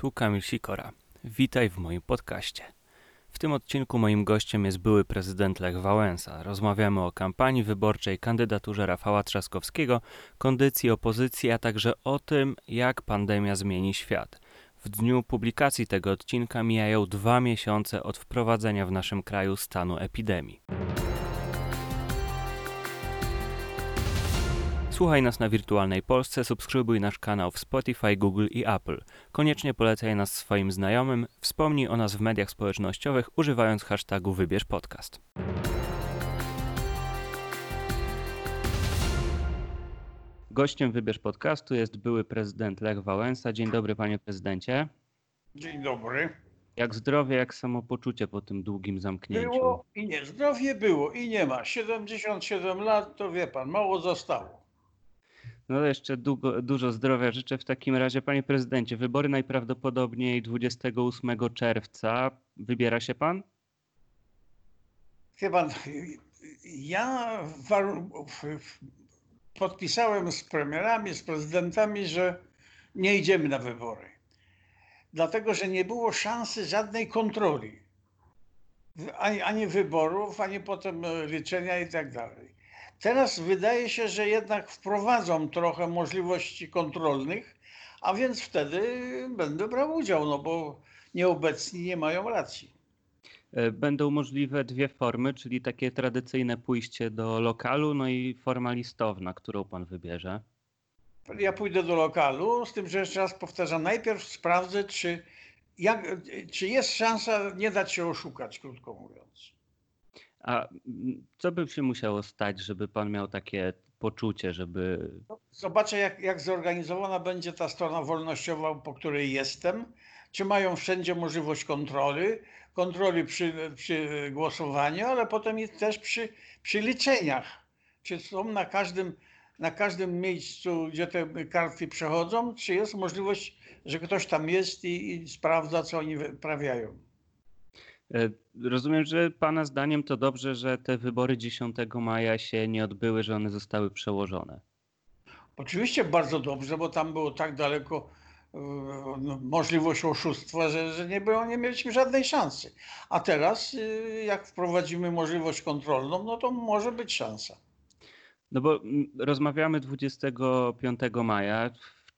Tu Kamil Sikora. Witaj w moim podcaście. W tym odcinku moim gościem jest były prezydent Lech Wałęsa. Rozmawiamy o kampanii wyborczej, kandydaturze Rafała Trzaskowskiego, kondycji opozycji, a także o tym, jak pandemia zmieni świat. W dniu publikacji tego odcinka mijają dwa miesiące od wprowadzenia w naszym kraju stanu epidemii. Słuchaj nas na Wirtualnej Polsce, subskrybuj nasz kanał w Spotify, Google i Apple. Koniecznie polecaj nas swoim znajomym, wspomnij o nas w mediach społecznościowych używając hashtagu Wybierz Podcast. Gościem Wybierz Podcastu jest były prezydent Lech Wałęsa. Dzień dobry panie prezydencie. Dzień dobry. Jak zdrowie, jak samopoczucie po tym długim zamknięciu? Było i nie. Zdrowie było i nie ma. 77 lat to wie pan, mało zostało. No jeszcze długo, dużo zdrowia życzę w takim razie. Panie prezydencie, wybory najprawdopodobniej 28 czerwca. Wybiera się pan? Pan, ja podpisałem z premierami, z prezydentami, że nie idziemy na wybory. Dlatego, że nie było szansy żadnej kontroli. Ani, ani wyborów, ani potem liczenia i tak dalej. Teraz wydaje się, że jednak wprowadzą trochę możliwości kontrolnych, a więc wtedy będę brał udział, no bo nieobecni nie mają racji. E, Będą możliwe dwie formy, czyli takie tradycyjne pójście do lokalu, no i forma listowna, którą pan wybierze. Ja pójdę do lokalu, z tym, że jeszcze raz powtarzam, najpierw sprawdzę, czy, jak, czy jest szansa nie dać się oszukać, krótko mówiąc. A mm, co by się musiało stać, żeby pan miał takie poczucie, żeby. Zobaczę, jak, jak zorganizowana będzie ta strona wolnościowa, po której jestem. Czy mają wszędzie możliwość kontroli, kontroli przy, przy głosowaniu, ale potem też przy, przy liczeniach. Czy są na każdym, na każdym miejscu, gdzie te karty przechodzą, czy jest możliwość, że ktoś tam jest i, i sprawdza, co oni wyprawiają. E, Rozumiem, że pana zdaniem to dobrze, że te wybory 10 maja się nie odbyły, że one zostały przełożone. Oczywiście bardzo dobrze, bo tam było tak daleko e, no, możliwość oszustwa, że, że nie, było, nie mieliśmy żadnej szansy. A teraz, y, jak wprowadzimy możliwość kontrolną, no to może być szansa. No bo mm, rozmawiamy 25 maja.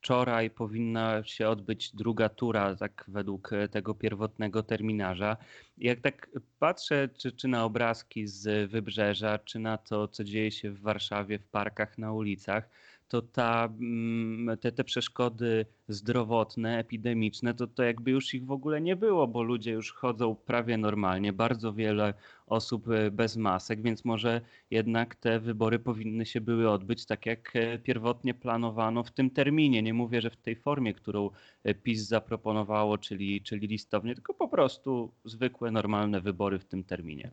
Wczoraj powinna się odbyć druga tura, tak według e, tego pierwotnego terminarza. Jak tak patrzę, czy, czy na obrazki z wybrzeża, czy na to, co dzieje się w Warszawie, w parkach, na ulicach, to ta, mm, te, te przeszkody zdrowotne, epidemiczne, to, to jakby już ich w ogóle nie było, bo ludzie już chodzą prawie normalnie, bardzo wiele osób e, bez masek, więc może jednak te wybory powinny się były odbyć tak, jak e, pierwotnie planowano w tym terminie. Nie mówię, że w tej formie, którą e, PiS zaproponowało, czyli, czyli listownie, tylko po prostu zwykłe, normalne wybory w tym terminie.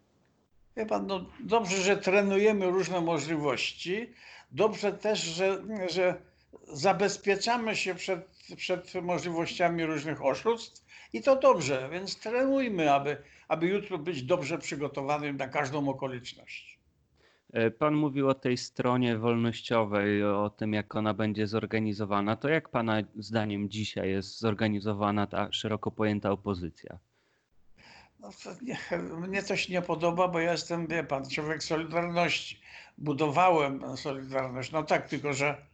Wie pan, no dobrze, że trenujemy różne możliwości. Dobrze też, że, że zabezpieczamy się przed, przed możliwościami różnych oszustw i to dobrze, więc trenujmy, aby, aby jutro być dobrze przygotowanym na każdą okoliczność. E, Pan mówił o tej stronie wolnościowej, o tym, jak ona będzie zorganizowana. To jak Pana zdaniem dzisiaj jest zorganizowana ta szeroko pojęta opozycja? No, nie, mnie to się nie podoba, bo ja jestem, wie pan, człowiek Solidarności. Budowałem Solidarność. No tak, tylko że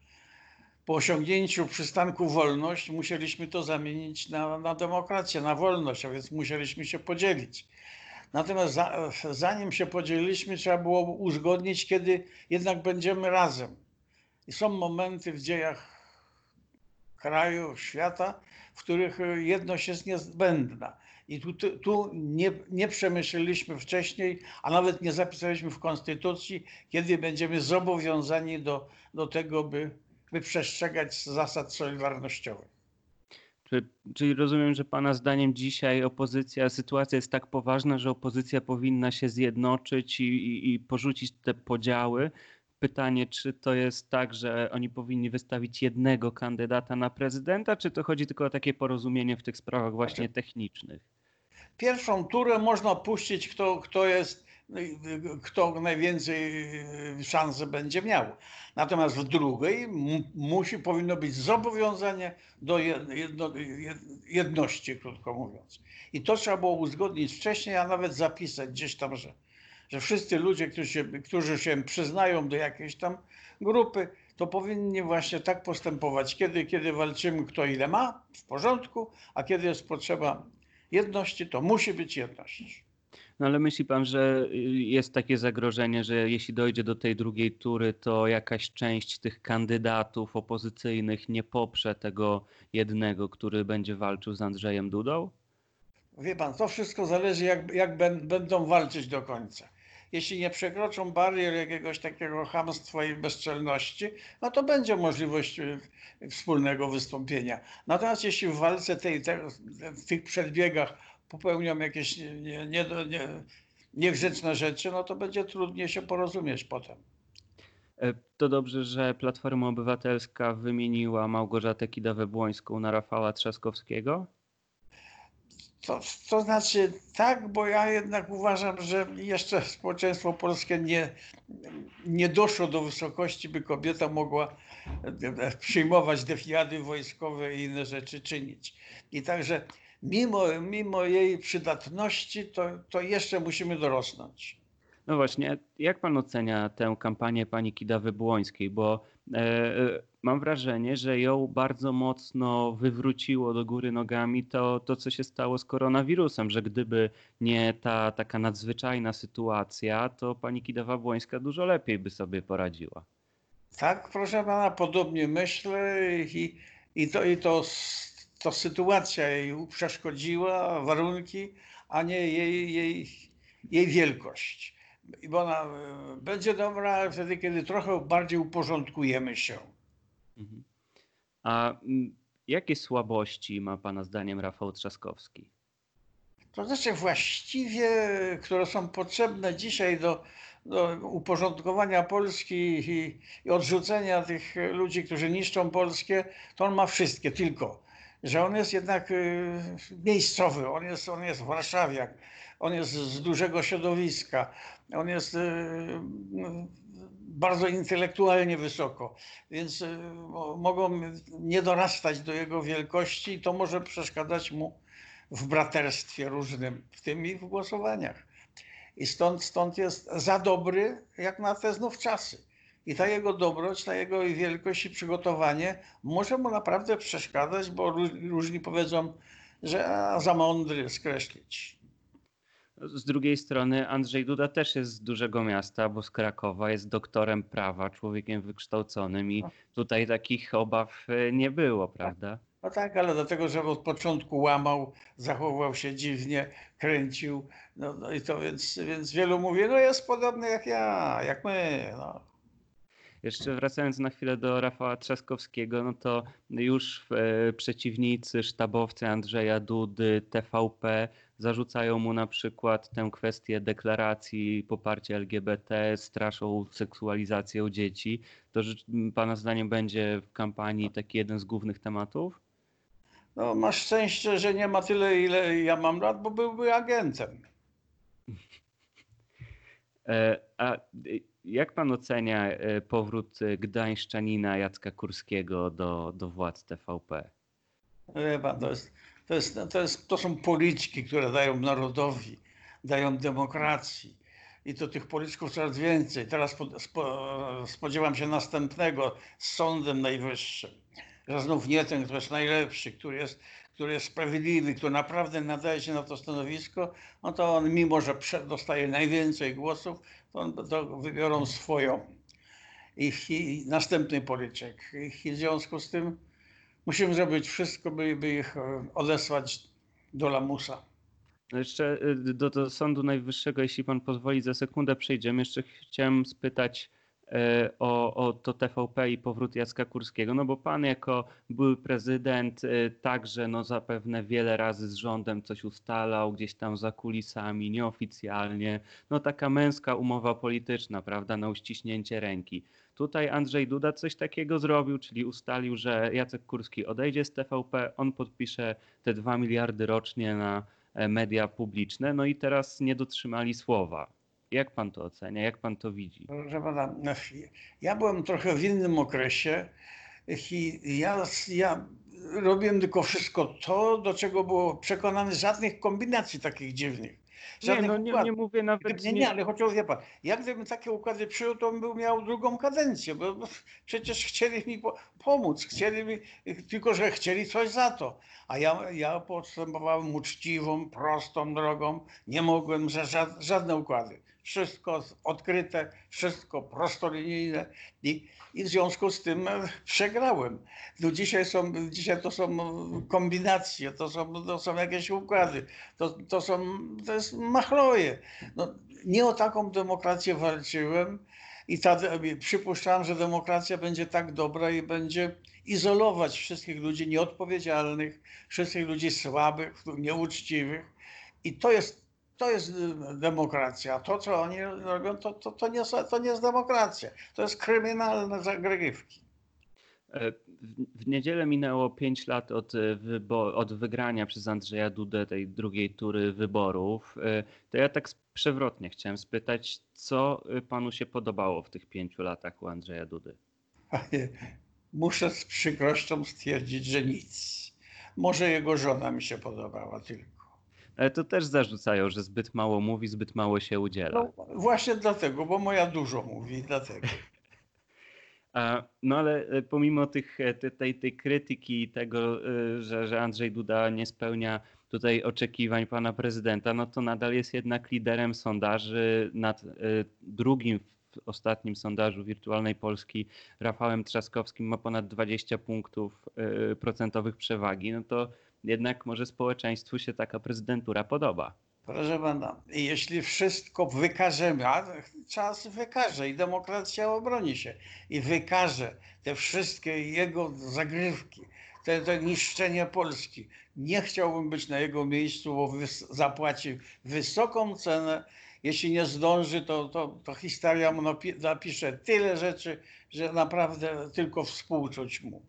po osiągnięciu przystanku wolność musieliśmy to zamienić na, na demokrację, na wolność, a więc musieliśmy się podzielić. Natomiast za, zanim się podzieliliśmy, trzeba było uzgodnić, kiedy jednak będziemy razem. I są momenty w dziejach kraju, świata, w których jedność jest niezbędna. I tu, tu, nie, nie przemyśleliśmy wcześniej, a nawet nie zapisaliśmy w Konstytucji, kiedy będziemy zobowiązani do, do tego, by, by przestrzegać zasad solidarnościowych. Czy, czyli rozumiem, że Pana zdaniem dzisiaj opozycja, sytuacja jest tak poważna, że opozycja powinna się zjednoczyć i, i, i porzucić te podziały. Pytanie, czy to jest tak, że oni powinni wystawić jednego kandydata na prezydenta, czy to chodzi tylko o takie porozumienie w tych sprawach właśnie technicznych? Pierwszą turę można puścić, kto, kto jest no kto najwięcej y, szansy będzie miał. Natomiast w drugiej musi, powinno być zobowiązanie do jed- jedno, jed- jedności, krótko mówiąc. I to trzeba było uzgodnić wcześniej, a nawet zapisać gdzieś tam, że, że wszyscy ludzie, którzy się, którzy się przyznają do jakiejś tam grupy, to powinni właśnie tak postępować. Kiedy, kiedy walczymy, kto ile ma, w porządku, a kiedy jest potrzeba jedności, to musi być jedność. No ale myśli pan, że y, jest takie zagrożenie, że jeśli dojdzie do tej drugiej tury, to jakaś część tych kandydatów opozycyjnych nie poprze tego jednego, który będzie walczył z Andrzejem Dudą? Wie pan, to wszystko zależy, jak, jak bę- będą walczyć do końca. Jeśli nie przekroczą barier jakiegoś takiego chamstwa i bezczelności, no to będzie możliwość y, wspólnego wystąpienia. Natomiast jeśli w walce tej, te, w tych przedbiegach popełnią jakieś nie, nie, nie, niegrzeczne rzeczy, no to będzie trudniej się porozumieć potem. E, To dobrze, że Platforma Obywatelska wymieniła Małgorzatę Kidawę-Błońską na Rafała Trzaskowskiego? To, to znaczy tak, bo ja jednak uważam, że jeszcze społeczeństwo polskie nie, nie doszło do wysokości, by kobieta mogła e, przyjmować defiady wojskowe i inne rzeczy czynić. I także mimo, mimo jej przydatności, to, to jeszcze musimy dorosnąć. No właśnie, jak pan ocenia tę kampanię pani Kidawy Błońskiej? Bo e, e, mam wrażenie, że ją bardzo mocno wywróciło do góry nogami to, to, co się stało z koronawirusem, że gdyby nie ta taka nadzwyczajna sytuacja, to pani Kidawa Błońska dużo lepiej by sobie poradziła. Tak, proszę pana, podobnie myślę i, i, to, i to, to sytuacja jej przeszkodziła, warunki, a nie jej, jej, jej wielkość. Bo ona e, będzie dobra wtedy, kiedy trochę bardziej uporządkujemy się. Mhm. A jakie słabości ma pana zdaniem Rafał Trzaskowski? To znaczy właściwie, które są potrzebne dzisiaj do, do uporządkowania Polski i, i odrzucenia tych ludzi, którzy niszczą Polskę, to on ma wszystkie, tylko że on jest jednak y, miejscowy, on jest, on jest warszawiak, on jest z dużego środowiska, on jest y, bardzo intelektualnie wysoko, więc mo- mogą nie dorastać do jego wielkości i to może przeszkadzać mu w braterstwie różnym, w tym i w głosowaniach. I stąd, stąd jest za dobry, jak na te znów czasy. I ta jego dobroć, ta jego wielkość i przygotowanie może mu naprawdę przeszkadzać, bo ró- różni powiedzą, że za mądry skreślić. Z drugiej strony Andrzej Duda też jest z dużego miasta, bo z Krakowa, jest doktorem prawa, człowiekiem wykształconym i tutaj takich obaw e, nie było, prawda? No tak, ale dlatego, że od początku łamał, zachowywał się dziwnie, kręcił. No, no i to więc, więc wielu mówi, no jest podobny jak ja, jak my. No. Jeszcze wracając na chwilę do Rafała Trzaskowskiego, no to już e, przeciwnicy, sztabowcy Andrzeja Dudy, TVP zarzucają mu na przykład tę kwestię deklaracji poparcia LGBT, straszą seksualizacją dzieci. To pana zdaniem będzie w kampanii taki jeden z głównych tematów? No, masz szczęście, że nie ma tyle, ile ja mam lat, bo byłby agentem. E, A jak pan ocenia e, powrót e, gdańszczanina Jacka Kurskiego do, do władz TVP? Wie pan, to, jest, to, jest, to, jest, to są policzki, które dają narodowi, dają demokracji. I to tych policzków coraz więcej. Teraz spo, spo, spodziewam się następnego z Sądem Najwyższym. Że znów nie ten, który jest najlepszy, który jest, który jest sprawiedliwy, który naprawdę nadaje się na to stanowisko, no to on, mimo że dostaje najwięcej głosów, to, on, to wybiorą swoją. I, i następny policzek. I w związku z tym musimy zrobić wszystko, by, by ich e, odesłać do lamusa. Jeszcze y, do, do Sądu Najwyższego, jeśli pan pozwoli, za sekundę przejdziemy. Jeszcze chciałem spytać e, o, o to TVP i powrót Jacka Kurskiego, no bo pan jako były prezydent e, także no zapewne wiele razy z rządem coś ustalał, gdzieś tam za kulisami, nieoficjalnie. No taka męska umowa polityczna, prawda, na uściśnięcie ręki. Tutaj Andrzej Duda coś takiego zrobił, czyli ustalił, że Jacek Kurski odejdzie z TVP, on podpisze te 2 miliardy rocznie na e, media publiczne, no i teraz nie dotrzymali słowa. Jak pan to ocenia? Jak pan to widzi? Proszę pana, no, ja byłem trochę w innym okresie i ja, ja robiłem tylko wszystko to, do czego było przekonany, żadnych kombinacji takich dziwnych. Nie, Żadnych no nie, nie mówię nawet... Gdyby- Nie, nie, ale chociaż wie pan, jak gdybym takie układy przyjął, to bym był miał drugą kadencję, bo, bo przecież chcieli mi po, pomóc, chcieli mi, tylko że chcieli coś za to. A ja, ja postępowałem uczciwą, prostą drogą, nie mogłem, że ża- żadne układy. Wszystko odkryte, wszystko prostolinijne i, i w związku z tym e, przegrałem. No dzisiaj, są, dzisiaj to są kombinacje, to są, to są jakieś układy, to, to są, to jest machloje. No, nie o taką demokrację walczyłem i ta, przypuszczałem, że demokracja będzie tak dobra i będzie izolować wszystkich ludzi nieodpowiedzialnych, wszystkich ludzi słabych, nieuczciwych. I to jest, to jest demokracja. To, co oni robią, to, to, to, nie, to nie jest demokracja. To jest kryminalne zagrywki. E, W, niedzielę minęło 5 lat od, e, od wygrania przez Andrzeja Dudę tej drugiej tury wyborów. E, To ja tak przewrotnie chciałem spytać, co panu się podobało w tych pięciu latach u Andrzeja Dudy? Panie, Muszę z przykrością stwierdzić, że nic. Może jego żona mi się podobała tylko. Ale to też zarzucają, że zbyt mało mówi, zbyt mało się udziela. No, właśnie dlatego, bo moja dużo mówi, dlatego. No ale e, pomimo tych, e, te- tej, tej krytyki i tego, e, że, że Andrzej Duda nie spełnia tutaj oczekiwań pana prezydenta, no to nadal jest jednak liderem sondaży nad e, drugim w ostatnim sondażu wirtualnej Polski Rafałem Trzaskowskim ma ponad 20 punktów e, procentowych przewagi. No to jednak może społeczeństwu się taka prezydentura podoba. Proszę pana, jeśli wszystko wykażemy, a czas wykaże i demokracja obroni się i wykaże te wszystkie jego zagrywki, te, te niszczenie Polski. Nie chciałbym być na jego miejscu, bo wys- zapłaci wysoką cenę. Jeśli nie zdąży, to, to, to historia mu napi- napisze tyle rzeczy, że naprawdę tylko współczuć mu.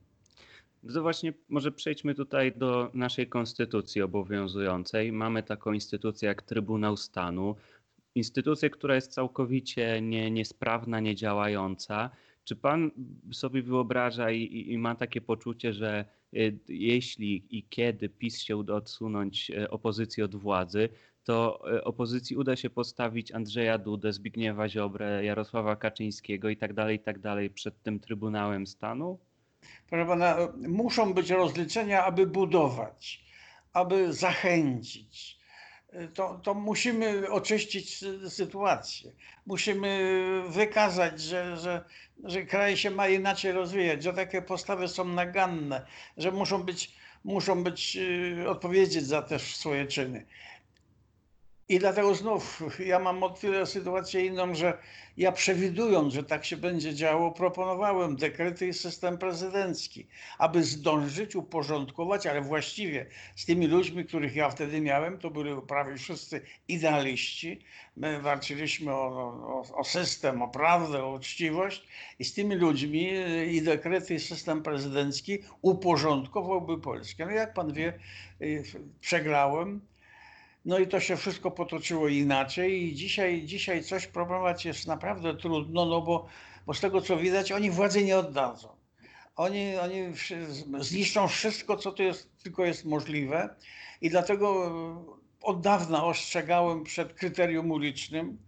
To właśnie może przejdźmy tutaj do naszej konstytucji obowiązującej. Mamy taką instytucję jak Trybunał Stanu. Instytucję, która jest całkowicie nie, niesprawna, niedziałająca. Czy pan sobie wyobraża i, i- i ma takie poczucie, że y, jeśli i kiedy PiS się uda odsunąć y, opozycji od władzy, to y, opozycji uda się postawić Andrzeja Dudę, Zbigniewa Ziobrę, Jarosława Kaczyńskiego i tak dalej, i tak dalej przed tym Trybunałem Stanu? Proszę pana, muszą być rozliczenia, aby budować, aby zachęcić. To, to musimy oczyścić sy- sytuację. Musimy wykazać, że, że, że kraj się ma inaczej rozwijać, że takie postawy są naganne, że muszą być, muszą być y, odpowiedzieć za te swoje czyny. I dlatego znów ja mam o tyle sytuację inną, że ja przewidując, że tak się będzie działo, proponowałem dekrety i system prezydencki, aby zdążyć uporządkować, ale właściwie z tymi ludźmi, których ja wtedy miałem, to byli prawie wszyscy idealiści. My walczyliśmy o, o, o system, o prawdę, o uczciwość i z tymi ludźmi y, i dekrety i system prezydencki uporządkowałby Polskę. No jak pan wie, y, przegrałem. No i to się wszystko potoczyło inaczej i dzisiaj, dzisiaj coś próbować jest naprawdę trudno, no bo, bo z tego co widać, oni władzy nie oddadzą. Oni, oni zniszczą wszystko, co to jest, tylko jest możliwe i dlatego od dawna ostrzegałem przed kryterium ulicznym,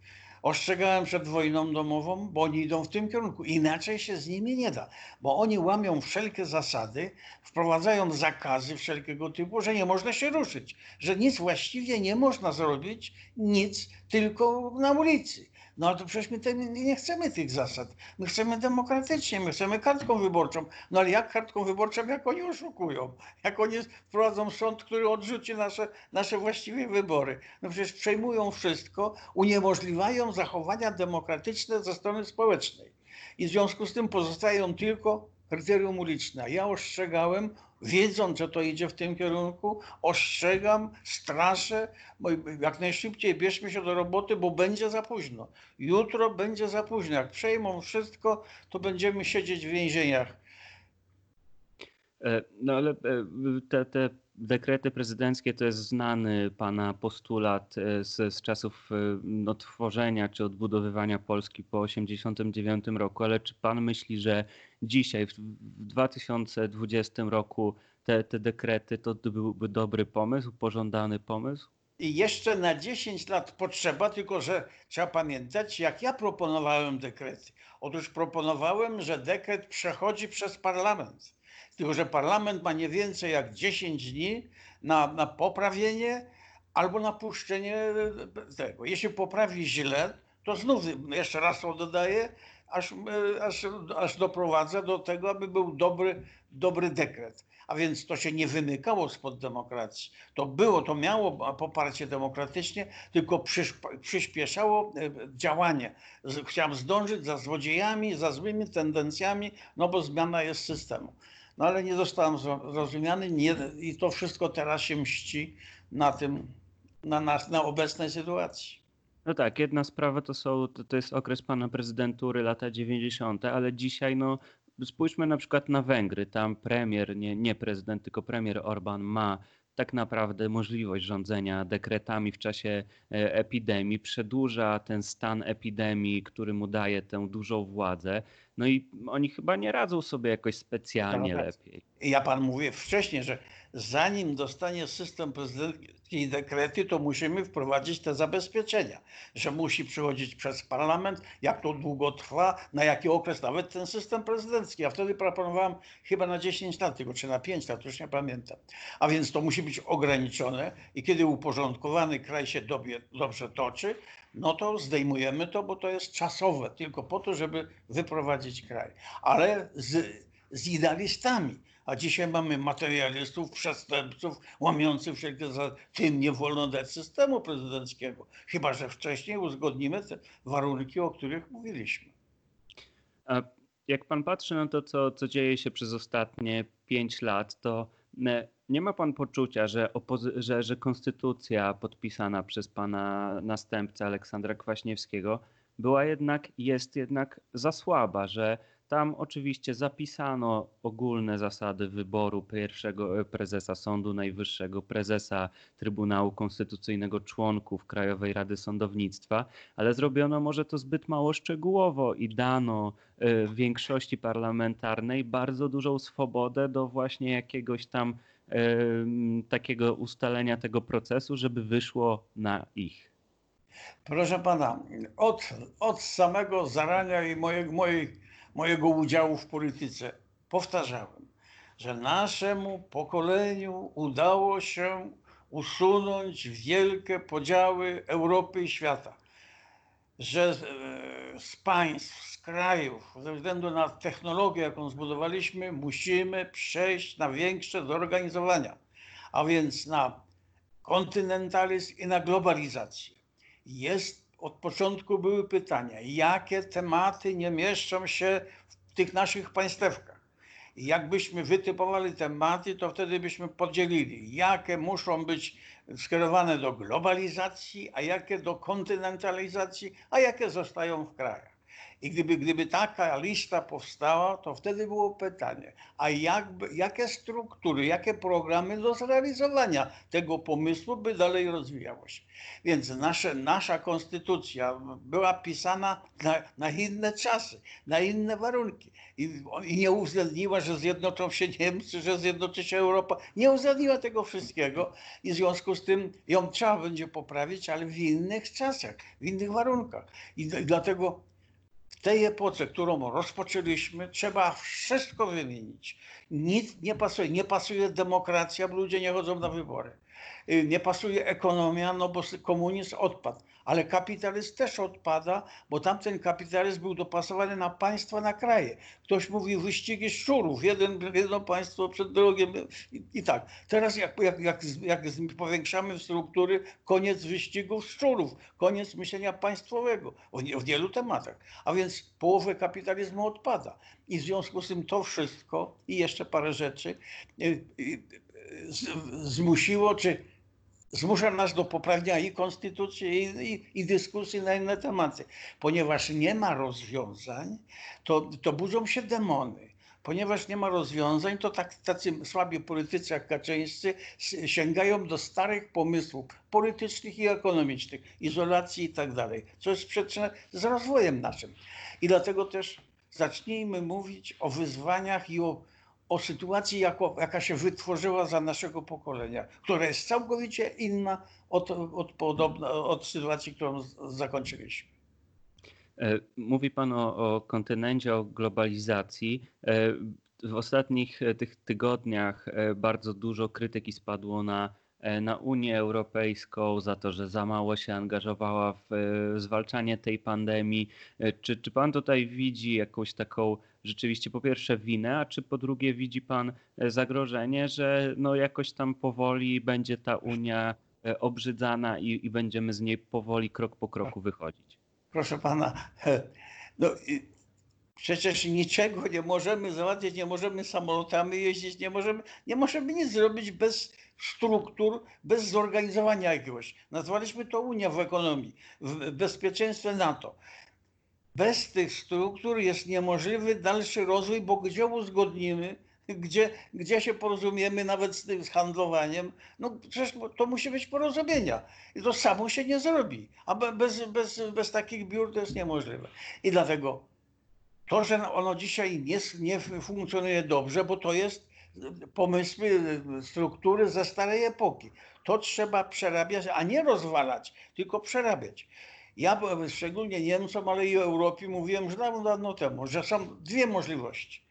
ostrzegałem przed wojną domową, bo oni idą w tym kierunku. Inaczej się z nimi nie da, bo oni łamią wszelkie zasady, wprowadzają zakazy wszelkiego typu, że nie można się ruszyć, że nic właściwie nie można zrobić, nic, tylko na ulicy. No ale to przecież my te, nie chcemy tych zasad. My chcemy demokratycznie, my chcemy kartką wyborczą. No ale jak kartką wyborczą, jak oni oszukują? Jak oni wprowadzą sąd, który odrzuci nasze, nasze właściwe wybory? No przecież przejmują wszystko, uniemożliwiają zachowania demokratyczne ze strony społecznej. I w związku z tym pozostają tylko kryterium uliczne. Ja ostrzegałem, wiedząc, że to idzie w tym kierunku, ostrzegam, straszę, jak najszybciej bierzmy się do roboty, bo będzie za późno. Jutro będzie za późno. Jak przejmą wszystko, to będziemy siedzieć w więzieniach. E, No ale e, te, te dekrety prezydenckie to jest znany pana postulat e, z, z czasów no, tworzenia czy odbudowywania Polski po 1989 roku, ale czy pan myśli, że dzisiaj, w 2020 roku, te, te dekrety to byłby dobry pomysł, pożądany pomysł? I jeszcze na 10 lat potrzeba, tylko że trzeba pamiętać, jak ja proponowałem dekrety. Otóż proponowałem, że dekret przechodzi przez parlament. Tylko, że parlament ma nie więcej jak 10 dni na, na poprawienie albo na puszczenie tego. Jeśli poprawi źle, to znów jeszcze raz to dodaję, aż, aż, aż doprowadza do tego, aby był dobry, dobry dekret a więc to się nie wymykało spod demokracji. To było, to miało poparcie demokratycznie, tylko przyspieszało e, działanie. Chciałem zdążyć za złodziejami, za złymi tendencjami, no bo zmiana jest systemu. No ale nie zostałem zrozumiany nie, i to wszystko teraz się mści na tym, na, na, na obecnej sytuacji. No tak, jedna sprawa to, są, to, to jest okres pana prezydentury, lata 90., ale dzisiaj no, Spójrzmy na przykład na Węgry. Tam premier, nie, nie prezydent, tylko premier Orban ma tak naprawdę możliwość rządzenia dekretami w czasie e, epidemii, przedłuża ten stan epidemii, który mu daje tę dużą władzę. No i oni chyba nie radzą sobie jakoś specjalnie no, lepiej. Ja pan mówię wcześniej, że zanim dostanie system prezydencki dekrety, to musimy wprowadzić te zabezpieczenia, że musi przychodzić przez parlament, jak to długo trwa, na jaki okres nawet ten system prezydencki. Ja wtedy proponowałem chyba na 10 lat, tylko czy na 5 lat, już nie pamiętam. A więc to musi być ograniczone i kiedy uporządkowany kraj się dobie, dobrze toczy, no to zdejmujemy to, bo to jest czasowe, tylko po to, żeby wyprowadzić kraj. Ale z, z idealistami a dzisiaj mamy materialistów, przestępców, łamiących wszelkie za tym nie wolno dać systemu prezydenckiego. Chyba, że wcześniej uzgodnimy te warunki, o których mówiliśmy. A jak pan patrzy na to, co, co dzieje się przez ostatnie pięć lat, to e, nie ma pan poczucia, że, że, że konstytucja podpisana przez pana następcę Aleksandra Kwaśniewskiego była jednak, jest jednak za słaba, że tam oczywiście zapisano ogólne zasady wyboru pierwszego e, prezesa Sądu Najwyższego, prezesa Trybunału Konstytucyjnego, członków Krajowej Rady Sądownictwa, ale zrobiono może to zbyt mało szczegółowo i dano e, większości parlamentarnej bardzo dużą swobodę do właśnie jakiegoś tam takiego ustalenia tego procesu, żeby wyszło na ich. Proszę pana, od, od samego zarania i mojego udziału w polityce powtarzałem, że naszemu pokoleniu udało się usunąć wielkie podziały Europy i świata. Że z państw, z krajów, ze względu na technologię, jaką zbudowaliśmy, musimy przejść na większe zorganizowania, a więc na kontynentalizm i na globalizację. Jest od początku były pytania, jakie tematy nie mieszczą się w tych naszych państewkach. Jakbyśmy wytypowali tematy, to wtedy byśmy podzielili, jakie muszą być skierowane do globalizacji, a jakie do kontynentalizacji, a jakie zostają w krajach. I gdyby, gdyby taka lista powstała, to wtedy było pytanie, a jakie struktury, jakie programy do zrealizowania tego pomysłu by dalej rozwijało się. Więc nasze, nasza konstytucja była pisana na, na inne czasy, na inne warunki. I, I, nie uwzględniła, że zjednoczą się Niemcy, że zjednoczy się Europa. Nie uwzględniła tego wszystkiego i w związku z tym ją trzeba będzie poprawić, ale w innych czasach, w innych warunkach. I dlatego w tej epoce, którą rozpoczęliśmy, trzeba wszystko wymienić. Nic nie pasuje. Nie pasuje demokracja, bo ludzie nie chodzą na wybory. Y, nie pasuje ekonomia, no bo komunizm odpadł ale kapitalizm też odpada, bo tamten kapitalizm był dopasowany na państwa, na kraje. Ktoś mówi wyścigi szczurów, jeden, jedno państwo przed drugim i, i tak. Teraz jak, jak, jak, jak powiększamy struktury, koniec wyścigów szczurów, koniec myślenia państwowego w wielu tematach. A więc połowę kapitalizmu odpada. I w związku z tym to wszystko i jeszcze parę rzeczy y, y, zmusiło, czy zmusza nas do poprawienia i konstytucji, i, i, i, dyskusji na inne tematy. Ponieważ nie ma rozwiązań, to, to budzą się demony. ponieważ nie ma rozwiązań, to tak, tacy słabi politycy jak Kaczyńscy sięgają do starych pomysłów politycznych i ekonomicznych, izolacji i tak dalej, co jest sprzeczne z rozwojem naszym. I dlatego też zacznijmy mówić o wyzwaniach i o, o sytuacji, jako, jaka się wytworzyła za naszego pokolenia, która jest całkowicie inna od, od, podobna, od sytuacji, którą zakończyliśmy. E, Mówi Pan o, o kontynencie, o globalizacji. E, W ostatnich e, tych tygodniach bardzo dużo krytyki spadło na, na Unię Europejską za to, że za mało się angażowała w e, zwalczanie tej pandemii. E, Czy, czy Pan tutaj widzi jakąś taką rzeczywiście po pierwsze winę, a czy po drugie widzi Pan e, zagrożenie, że no jakoś tam powoli będzie ta Unia e, obrzydzana i, i będziemy z niej powoli krok po kroku wychodzić? Proszę pana, no przecież niczego nie możemy załatwić, nie możemy samolotami jeździć, nie możemy, nie możemy nic zrobić bez struktur, bez zorganizowania jakiegoś. Nazwaliśmy to Unia w ekonomii, w bezpieczeństwie NATO. Bez tych struktur jest niemożliwy dalszy rozwój, bo gdzie uzgodnimy, gdzie, gdzie się porozumiemy nawet z tym handlowaniem, no przecież to musi być porozumienia. I to samo się nie zrobi. A be- bez, bez, bez takich biur to jest niemożliwe. I dlatego to, że ono dzisiaj nie, nie funkcjonuje dobrze, bo to jest pomysły, struktury ze starej epoki. To trzeba przerabiać, a nie rozwalać, tylko przerabiać. Ja szczególnie Niemcom, ale i Europie mówiłem już dawno, dawno temu, że są dwie możliwości.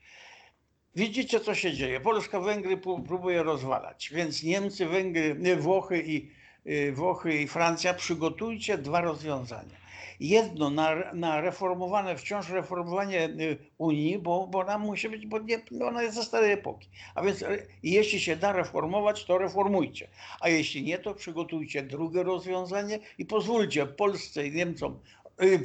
Widzicie, co się dzieje. Polska Węgry pró- próbuje rozwalać, więc Niemcy, Węgry, Włochy i, y, Włochy i Francja przygotujcie dwa rozwiązania. Jedno na, na reformowane, wciąż reformowanie y, Unii, bo, bo nam musi być, bo nie, no ona jest ze starej epoki. A więc e, jeśli się da reformować, to reformujcie. A jeśli nie, to przygotujcie drugie rozwiązanie i pozwólcie Polsce i Niemcom,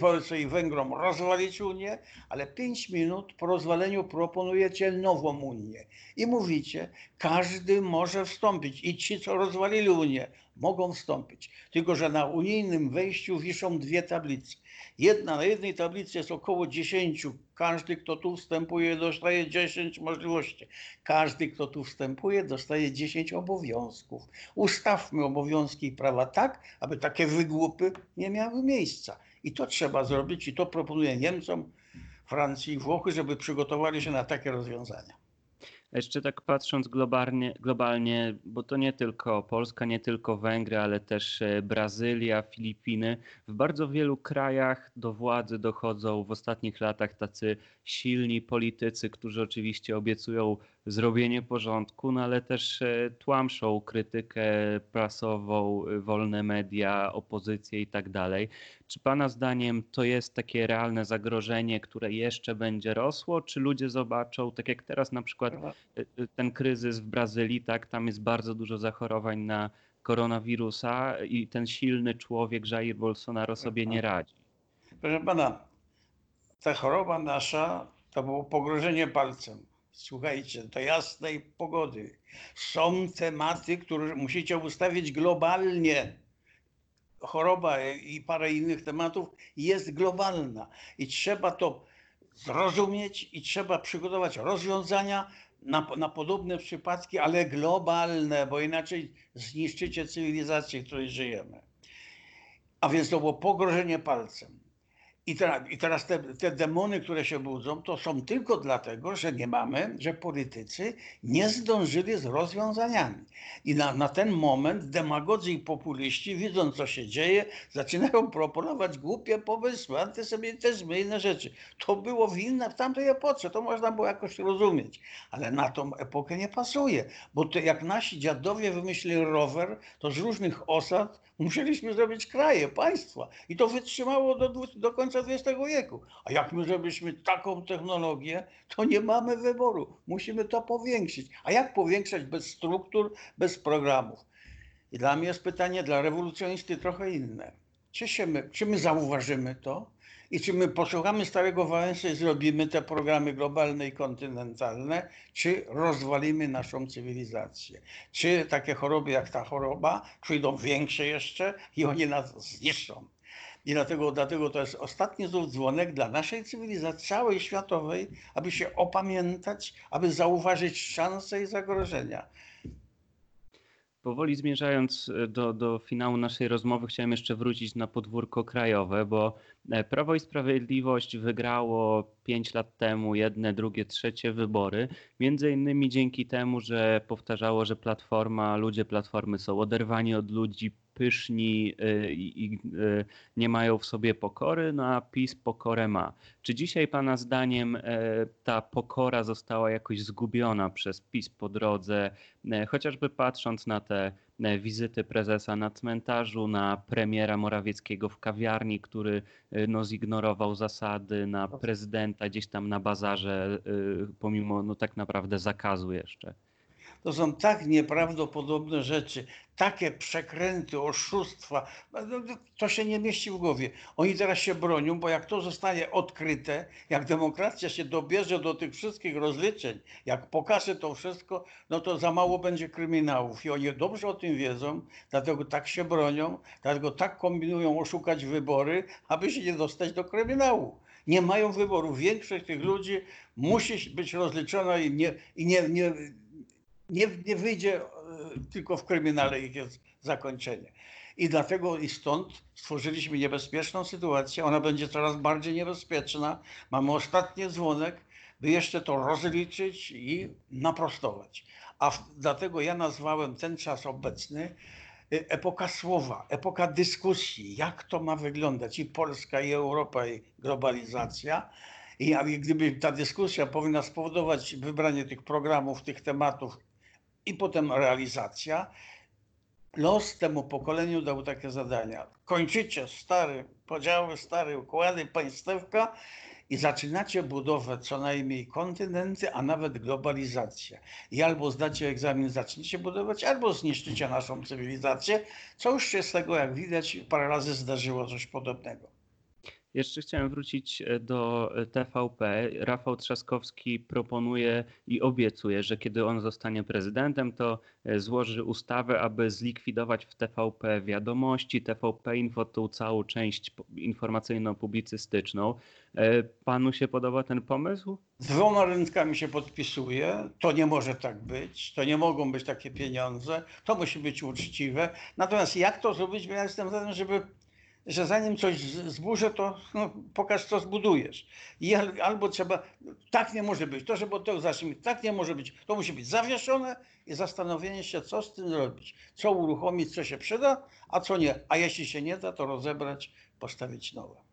Polsce i Węgrom rozwalić Unię, ale pięć minut po rozwaleniu proponujecie nową Unię. I mówicie, każdy może wstąpić. I ci, co rozwalili Unię, mogą wstąpić. Tylko, że na unijnym wejściu wiszą dwie tablice. Jedna, na jednej tablicy jest około 10. Każdy, kto tu wstępuje, dostaje 10 możliwości. Każdy, kto tu wstępuje, dostaje 10 obowiązków. Ustawmy obowiązki i prawa tak, aby takie wygłupy nie miały miejsca. I to trzeba zrobić i to proponuję Niemcom, Francji i Włochy, żeby przygotowali się na takie rozwiązania. Jeszcze tak patrząc globalnie, globalnie, bo to nie tylko Polska, nie tylko Węgry, ale też e, Brazylia, Filipiny. W bardzo wielu krajach do władzy dochodzą w ostatnich latach tacy silni politycy, którzy oczywiście obiecują zrobienie porządku, no ale też e, tłamszą krytykę prasową, e, wolne media, opozycję i tak dalej. Czy Pana zdaniem to jest takie realne zagrożenie, które jeszcze będzie rosło, czy ludzie zobaczą, tak jak teraz na przykład y, ten kryzys w Brazylii, tak, tam jest bardzo dużo zachorowań na koronawirusa i ten silny człowiek Jair Bolsonaro sobie nie radzi. Proszę pana, ta choroba nasza to było pogrożenie palcem. Słuchajcie, do jasnej pogody. Są tematy, które musicie ustawić globalnie. Choroba i parę innych tematów jest globalna i trzeba to zrozumieć i trzeba przygotować rozwiązania na, na podobne przypadki, ale globalne, bo inaczej zniszczycie cywilizację, w której żyjemy. A więc to było pogrożenie palcem. I, teraz, I teraz te, te demony, które się budzą, to są tylko dlatego, że nie mamy, że politycy nie zdążyli z rozwiązaniami. I na, na ten moment demagodzy i populiści, widząc co się dzieje, zaczynają proponować głupie pomysły, antysemityzmy i inne rzeczy. To było w w tamtej epoce, to można było jakoś rozumieć, ale na tą epokę nie pasuje, bo to jak nasi dziadowie wymyślili rower, to z różnych osad musieliśmy zrobić kraje, państwa i to wytrzymało do, do końca XX wieku. A jak my zrobiliśmy taką technologię, to nie mamy wyboru. Musimy to powiększyć. A jak powiększać bez struktur, bez programów? I dla mnie jest pytanie dla rewolucjonisty trochę inne. Czy, się my, czy my zauważymy to? I czy my posłuchamy Starego Wałęsy i zrobimy te programy globalne i kontynentalne, czy rozwalimy naszą cywilizację? Czy takie choroby jak ta choroba przyjdą większe jeszcze i oni nas zniszczą? I dlatego, dlatego to jest ostatni znów dzwonek dla naszej cywilizacji, całej światowej, aby się opamiętać, aby zauważyć szanse i zagrożenia. Powoli zmierzając e, do, do finału naszej rozmowy, chciałem jeszcze wrócić na podwórko krajowe, bo e, Prawo i Sprawiedliwość wygrało 5 lat temu jedne, drugie, trzecie wybory. Między innymi dzięki temu, że powtarzało, że Platforma, ludzie Platformy są oderwani od ludzi, pyszni y, i y, nie mają w sobie pokory, no a PiS pokorę ma. Czy dzisiaj Pana zdaniem e, ta pokora została jakoś zgubiona przez PiS po drodze, e, chociażby patrząc na te e, wizyty prezesa na cmentarzu, na premiera Morawieckiego w kawiarni, który no, zignorował zasady, na prezydenta gdzieś tam na bazarze, pomimo no, tak naprawdę zakazu jeszcze? To są tak nieprawdopodobne rzeczy, takie przekręty, oszustwa. To się nie mieści w głowie. Oni teraz się bronią, bo jak to zostanie odkryte, jak demokracja się dobierze do tych wszystkich rozliczeń, jak pokaże to wszystko, no to za mało będzie kryminałów. I oni dobrze o tym wiedzą, dlatego tak się bronią, dlatego tak kombinują oszukać wybory, aby się nie dostać do kryminału nie mają wyboru. Większość tych ludzi musi być rozliczona i nie, i nie, nie, nie, nie wyjdzie e, tylko w kryminale ich jest zakończenie. I dlatego i stąd stworzyliśmy niebezpieczną sytuację. Ona będzie coraz bardziej niebezpieczna. Mamy ostatni dzwonek, by jeszcze to rozliczyć i naprostować. A w, dlatego ja nazwałem ten czas obecny e, epoka słowa, epoka dyskusji, jak to ma wyglądać i Polska, i Europa, i globalizacja. I gdyby ta dyskusja powinna spowodować wybranie tych programów, tych tematów i potem realizacja. Los temu pokoleniu dał takie zadania. Kończycie stare podziały, stare układy państewka i zaczynacie budowę co najmniej kontynenty, a nawet globalizację. I albo zdacie egzamin, zaczniecie budować, albo zniszczycie naszą cywilizację, co już się z tego, jak widać, parę razy zdarzyło coś podobnego. Jeszcze chciałem wrócić e, do e, TVP. Rafał Trzaskowski proponuje i obiecuje, że kiedy on zostanie prezydentem, to e, złoży ustawę, aby zlikwidować w TVP wiadomości, TVP Info, tą całą część informacyjno-publicystyczną. Panu się podoba ten pomysł? Z dwoma rękami się podpisuje. To nie może tak być. To nie mogą być takie pieniądze. To musi być uczciwe. Natomiast jak to zrobić? Ja jestem za tym, żeby że zanim coś zburzę, to no, pokaż, co zbudujesz. I albo trzeba, tak nie może być, to, żeby od tego zacznijmy, tak nie może być, to musi być zawieszone i zastanowienie się, co z tym zrobić, co uruchomić, co się przyda, a co nie. A jeśli się nie da, to rozebrać, postawić nowe.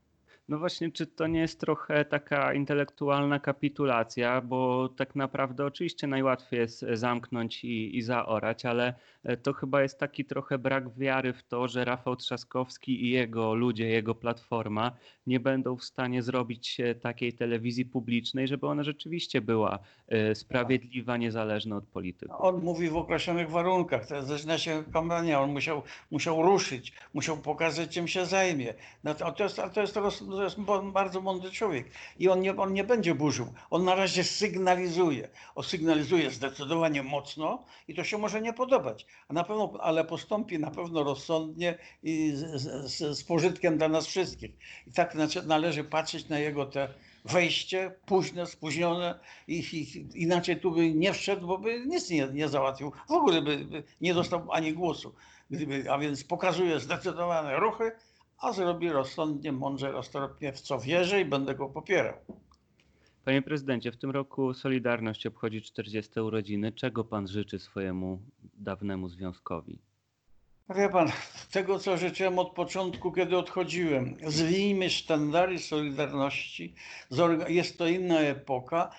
No właśnie, czy to nie jest trochę taka intelektualna kapitulacja, bo tak naprawdę oczywiście najłatwiej jest zamknąć i, i zaorać, ale e, to chyba jest taki trochę brak wiary w to, że Rafał Trzaskowski i jego ludzie, jego platforma nie będą w stanie zrobić takiej telewizji publicznej, żeby ona rzeczywiście była e, sprawiedliwa, niezależna od polityków. On mówi w określonych warunkach, to zaczyna się kampania, on musiał, musiał ruszyć, musiał pokazać czym się zajmie. No to, to, jest, to jest to jest bardzo mądry człowiek i on nie, on nie będzie burzył. On na razie sygnalizuje. On sygnalizuje zdecydowanie mocno i to się może nie podobać, a na pewno, ale postąpi na pewno rozsądnie i z, z, z pożytkiem dla nas wszystkich. I tak należy patrzeć na jego te wejście późne, spóźnione i, i inaczej tu by nie wszedł, bo by nic nie, nie załatwił. W ogóle by, by nie dostał ani głosu. Gdyby, a więc pokazuje zdecydowane ruchy, a zrobi rozsądnie, mądrze, roztropnie, w co wierzę i będę go popierał. Panie prezydencie, w tym roku Solidarność obchodzi 40 urodziny. Czego pan życzy swojemu dawnemu związkowi? Wie pan, tego co życzyłem od początku, kiedy odchodziłem. Zwijmy sztandary Solidarności. Jest to inna epoka.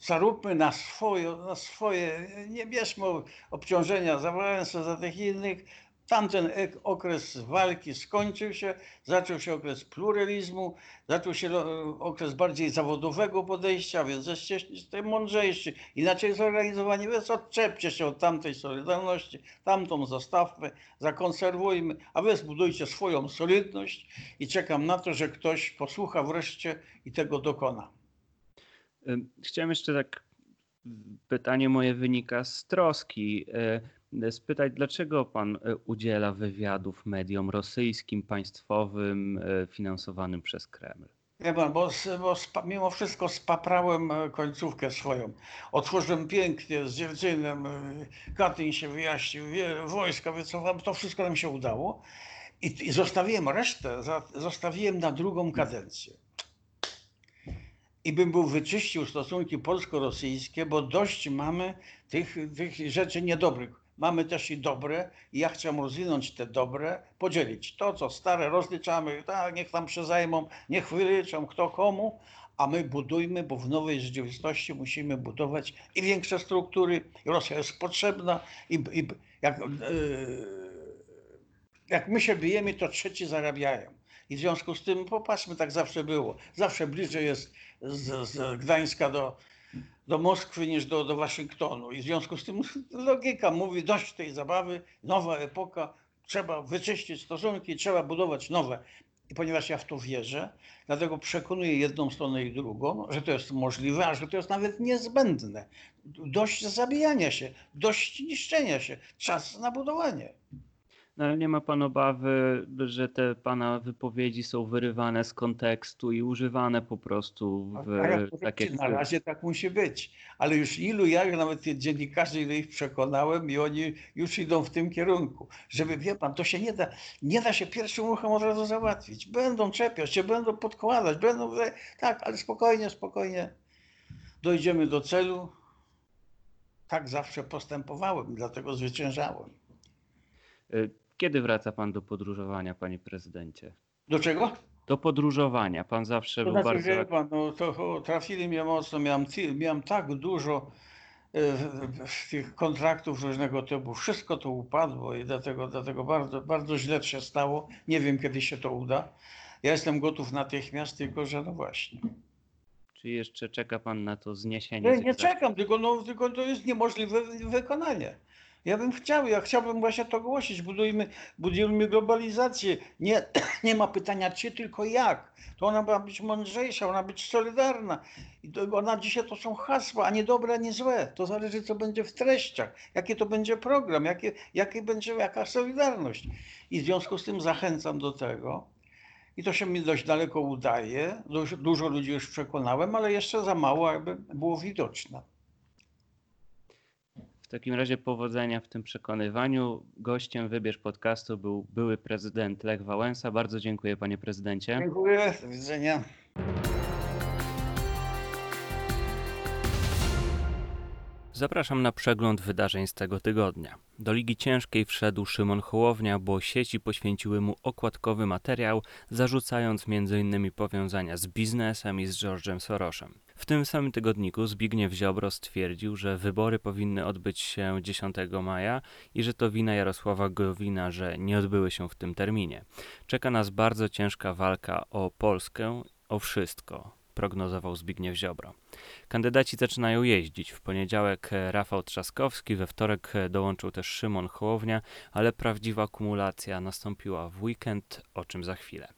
Zaróbmy na swoje, na swoje nie bierzmy obciążenia, zabrałem sobie za tych innych, Tamten okres walki skończył się, zaczął się okres pluralizmu, zaczął się okres bardziej zawodowego podejścia, więc jesteście mądrzejsi, inaczej zorganizowani, więc odczepcie się od tamtej solidarności, tamtą zostawmy, zakonserwujmy, a wy zbudujcie swoją solidność i czekam na to, że ktoś posłucha wreszcie i tego dokona. Chciałem jeszcze tak, pytanie moje wynika z troski. E, spytać, dlaczego pan e, udziela wywiadów mediom rosyjskim, państwowym, e, finansowanym przez Kreml? Nie pan, bo, bo spa, mimo wszystko spaprałem końcówkę swoją. Otworzyłem pięknie z dziewczynem, e, Katyn się wyjaśnił, wojska wycofałem, to wszystko nam się udało. I, i zostawiłem resztę, za, zostawiłem na drugą kadencję. I bym był wyczyścił stosunki polsko-rosyjskie, bo dość mamy tych, tych rzeczy niedobrych. Mamy też i dobre, i ja chcę rozwinąć te dobre, podzielić. To, co stare, rozliczamy, tak, niech tam się zajmą, niech wyliczą kto komu, a my budujmy, bo w nowej rzeczywistości musimy budować i większe struktury, Rosja jest potrzebna, i, i jak, yy, jak my się bijemy, to trzeci zarabiają. I w związku z tym, popatrzmy, tak zawsze było. Zawsze bliżej jest z, z Gdańska do, do Moskwy niż do, do Waszyngtonu. I w związku z tym logika mówi, dość tej zabawy, nowa epoka, trzeba wyczyścić stosunki, trzeba budować nowe. I ponieważ ja w to wierzę, dlatego przekonuję jedną stronę i drugą, że to jest możliwe, a że to jest nawet niezbędne. Dość zabijania się, dość niszczenia się, czas na budowanie. No ale nie ma pan obawy, że te pana wypowiedzi są wyrywane z kontekstu i używane po prostu w A jak to takie wiecie, na razie tak musi być. Ale już ilu ja, nawet dziennikarzy, ile ich przekonałem i oni już idą w tym kierunku. Żeby, wie pan, to się nie da, nie da się pierwszym ruchem od razu załatwić. Będą czepiać się, będą podkładać, będą, tak, ale spokojnie, spokojnie dojdziemy do celu. Tak zawsze postępowałem, dlatego zwyciężałem. Kiedy wraca pan do podróżowania, panie prezydencie? Do czego? Do podróżowania. Pan zawsze To był znaczy, bardzo. wie pan, no, to trafili mnie mocno, miałem, miałem tak dużo e, tych kontraktów różnego typu, wszystko to upadło i dlatego, dlatego bardzo, bardzo źle się stało. Nie wiem, kiedy się to uda. Ja jestem gotów natychmiast, tylko że no właśnie. Czy jeszcze czeka pan na to zniesienie? Nie, nie czekam, tylko, no, tylko to jest niemożliwe wy- wykonanie. Ja bym chciał, ja chciałbym właśnie to głosić. Budujmy, budujmy globalizację. Nie, nie ma pytania czy, tylko jak. To ona ma być mądrzejsza, ona ma być solidarna. I to, ona dzisiaj to są hasła, ani dobre, ani złe. To zależy, co będzie w treściach, jaki to będzie program, jakie, będzie, jaka solidarność. I w związku z tym zachęcam do tego. I to się mi dość daleko udaje. Dużo, dużo ludzi już przekonałem, ale jeszcze za mało, aby było widoczne. W takim razie powodzenia w tym przekonywaniu. Gościem wybierz podcastu był były prezydent Lech Wałęsa. Bardzo dziękuję, panie prezydencie. Dziękuję. Do widzenia. Zapraszam na przegląd wydarzeń z tego tygodnia. Do Ligi Ciężkiej wszedł Szymon Hołownia, bo sieci poświęciły mu okładkowy materiał, zarzucając m.in. powiązania z biznesem i z George'em Sorosem. W tym samym tygodniku Zbigniew Ziobro stwierdził, że wybory powinny odbyć się 10 maja i że to wina Jarosława Gowina, że nie odbyły się w tym terminie. Czeka nas bardzo ciężka walka o Polskę, o wszystko, prognozował Zbigniew Ziobro. Kandydaci zaczynają jeździć. W poniedziałek Rafał Trzaskowski, we wtorek dołączył też Szymon Hołownia, ale prawdziwa kumulacja nastąpiła w weekend, o czym za chwilę.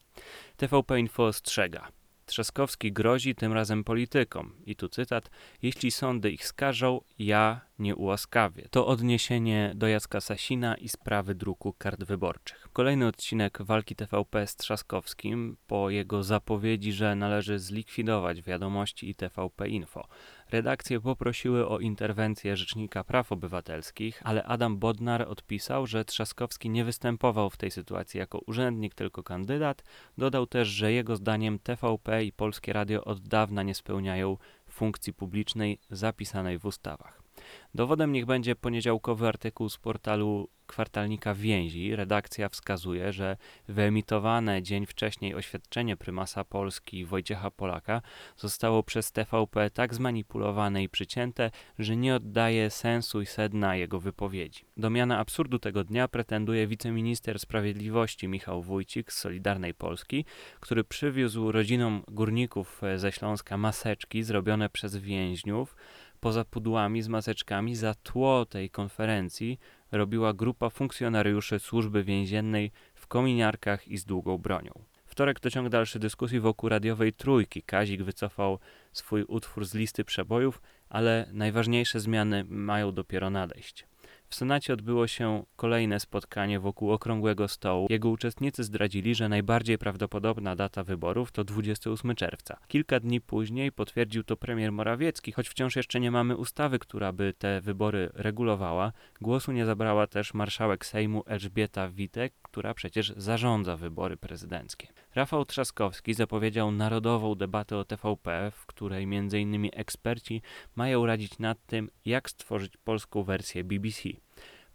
TVP Info ostrzega. Trzaskowski grozi tym razem politykom. I tu cytat: Jeśli sądy ich skażą, ja nie ułaskawię. To odniesienie do Jacka Sasina i sprawy druku kart wyborczych. Kolejny odcinek walki TVP z Trzaskowskim po jego zapowiedzi, że należy zlikwidować wiadomości i TVP Info. Redakcje poprosiły o interwencję Rzecznika Praw Obywatelskich, ale Adam Bodnar odpisał, że Trzaskowski nie występował w tej sytuacji jako urzędnik, tylko kandydat. Dodał też, że jego zdaniem TVP i Polskie Radio od dawna nie spełniają funkcji publicznej zapisanej w ustawach. Dowodem niech będzie poniedziałkowy artykuł z portalu kwartalnika Więzi. Redakcja wskazuje, że wyemitowane dzień wcześniej oświadczenie prymasa Polski Wojciecha Polaka zostało przez TVP tak zmanipulowane i przycięte, że nie oddaje sensu i sedna jego wypowiedzi. Do miana absurdu tego dnia pretenduje wiceminister sprawiedliwości Michał Wójcik z Solidarnej Polski, który przywiózł rodzinom górników ze Śląska maseczki zrobione przez więźniów, poza pudłami z maseczkami za tło tej konferencji robiła grupa funkcjonariuszy służby więziennej w kominiarkach i z długą bronią. Wtorek to ciąg dalszy dyskusji wokół radiowej trójki. Kazik wycofał swój utwór z listy przebojów, ale najważniejsze zmiany mają dopiero nadejść. W Senacie odbyło się kolejne spotkanie wokół okrągłego stołu. Jego uczestnicy zdradzili, że najbardziej prawdopodobna data wyborów to 28 czerwca. Kilka dni później potwierdził to premier Morawiecki, choć wciąż jeszcze nie mamy ustawy, która by te wybory regulowała. Głosu nie zabrała też marszałek Sejmu Elżbieta Witek, która przecież zarządza wybory prezydenckie. Rafał Trzaskowski zapowiedział narodową debatę o TVP, w której m.in. eksperci mają radzić nad tym, jak stworzyć polską wersję BBC.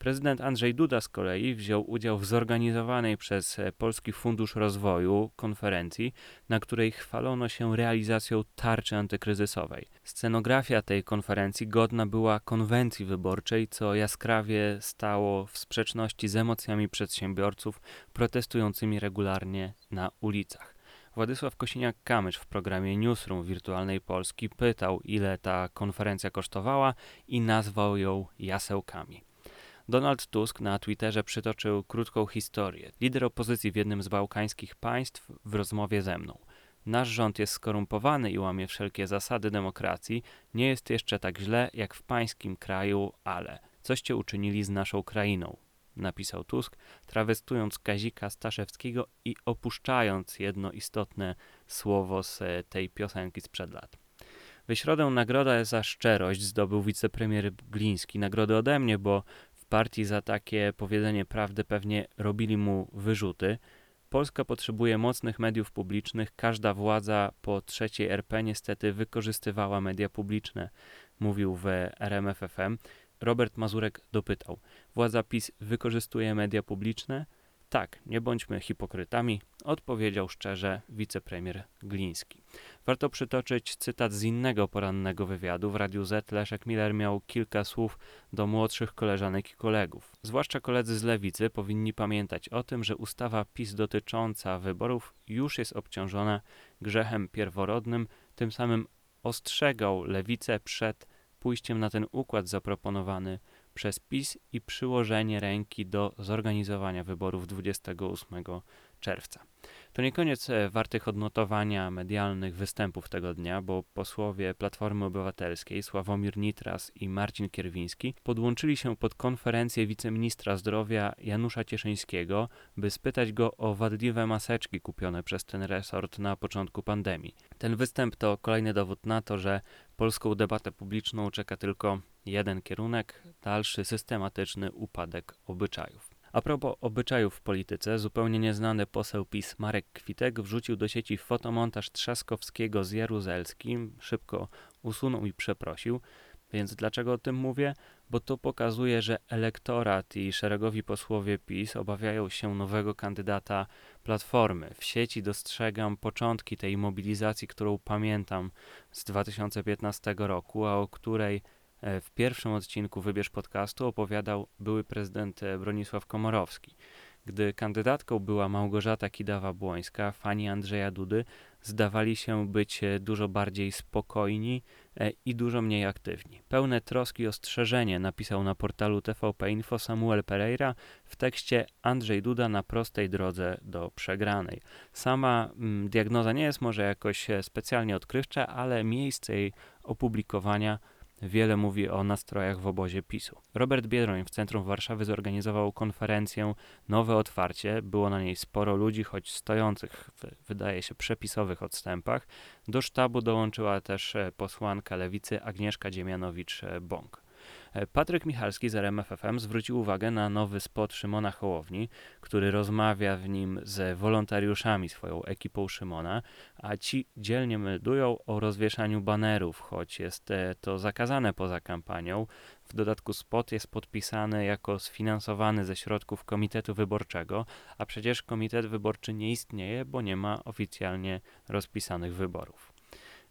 Prezydent Andrzej Duda z kolei wziął udział w zorganizowanej przez Polski Fundusz Rozwoju konferencji, na której chwalono się realizacją tarczy antykryzysowej. Scenografia tej konferencji godna była konwencji wyborczej, co jaskrawie stało w sprzeczności z emocjami przedsiębiorców protestującymi regularnie na ulicach. Władysław Kosiniak-Kamysz w programie Newsroom Wirtualnej Polski pytał, ile ta konferencja kosztowała i nazwał ją jasełkami. Donald Tusk na Twitterze przytoczył krótką historię. Lider opozycji w jednym z bałkańskich państw w rozmowie ze mną. Nasz rząd jest skorumpowany i łamie wszelkie zasady demokracji. Nie jest jeszcze tak źle jak w pańskim kraju, ale coście uczynili z naszą krainą napisał Tusk, trawestując Kazika Staszewskiego i opuszczając jedno istotne słowo z tej piosenki sprzed lat. W środę nagroda za szczerość zdobył wicepremier Gliński. Nagrodę ode mnie, bo partii za takie powiedzenie prawdy pewnie robili mu wyrzuty. Polska potrzebuje mocnych mediów publicznych. Każda władza po trzeciej RP niestety wykorzystywała media publiczne, mówił w RMFFM. Robert Mazurek dopytał: Władza PiS wykorzystuje media publiczne? Tak, nie bądźmy hipokrytami, odpowiedział szczerze wicepremier Gliński. Warto przytoczyć cytat z innego porannego wywiadu. W Radiu Z Leszek Miller miał kilka słów do młodszych koleżanek i kolegów. Zwłaszcza koledzy z lewicy powinni pamiętać o tym, że ustawa PiS dotycząca wyborów już jest obciążona grzechem pierworodnym, tym samym ostrzegał lewicę przed pójściem na ten układ zaproponowany przez PiS i przyłożenie ręki do zorganizowania wyborów 28 czerwca. To nie koniec e, wartych odnotowania medialnych występów tego dnia, bo posłowie Platformy Obywatelskiej Sławomir Nitras i Marcin Kierwiński podłączyli się pod konferencję wiceministra zdrowia Janusza Cieszyńskiego, by spytać go o wadliwe maseczki kupione przez ten resort na początku pandemii. Ten występ to kolejny dowód na to, że polską debatę publiczną czeka tylko jeden kierunek dalszy systematyczny upadek obyczajów. A propos obyczajów w polityce, zupełnie nieznany poseł PiS Marek Kwitek wrzucił do sieci fotomontaż Trzaskowskiego z Jaruzelskim, szybko usunął i przeprosił. Więc dlaczego o tym mówię? Bo to pokazuje, że elektorat i szeregowi posłowie PiS obawiają się nowego kandydata Platformy. W sieci dostrzegam początki tej mobilizacji, którą pamiętam z 2015 roku, a o której w pierwszym odcinku Wybierz podcastu opowiadał były prezydent e, Bronisław Komorowski. Gdy kandydatką była Małgorzata Kidawa-Błońska, fani Andrzeja Dudy zdawali się być e, dużo bardziej spokojni i dużo mniej aktywni. Pełne troski ostrzeżenie napisał na portalu TVP Info Samuel Pereira w tekście Andrzej Duda na prostej drodze do przegranej. Sama mm, diagnoza nie jest może jakoś specjalnie odkrywcza, ale miejsce jej opublikowania wiele mówi o nastrojach w obozie PiSu. Robert Biedroń w centrum Warszawy zorganizował konferencję Nowe Otwarcie. Było na niej sporo ludzi, choć stojących w, wydaje się, przepisowych odstępach. Do sztabu dołączyła też e, posłanka lewicy Agnieszka Dziemianowicz-Bąk. Patryk Michalski z RMFFM zwrócił uwagę na nowy spot Szymona Hołowni, który rozmawia w nim z wolontariuszami, swoją ekipą Szymona, a ci dzielnie meldują o rozwieszaniu banerów, choć jest e, to zakazane poza kampanią. W dodatku spot jest podpisany jako sfinansowany ze środków Komitetu Wyborczego, a przecież Komitet Wyborczy nie istnieje, bo nie ma oficjalnie rozpisanych wyborów.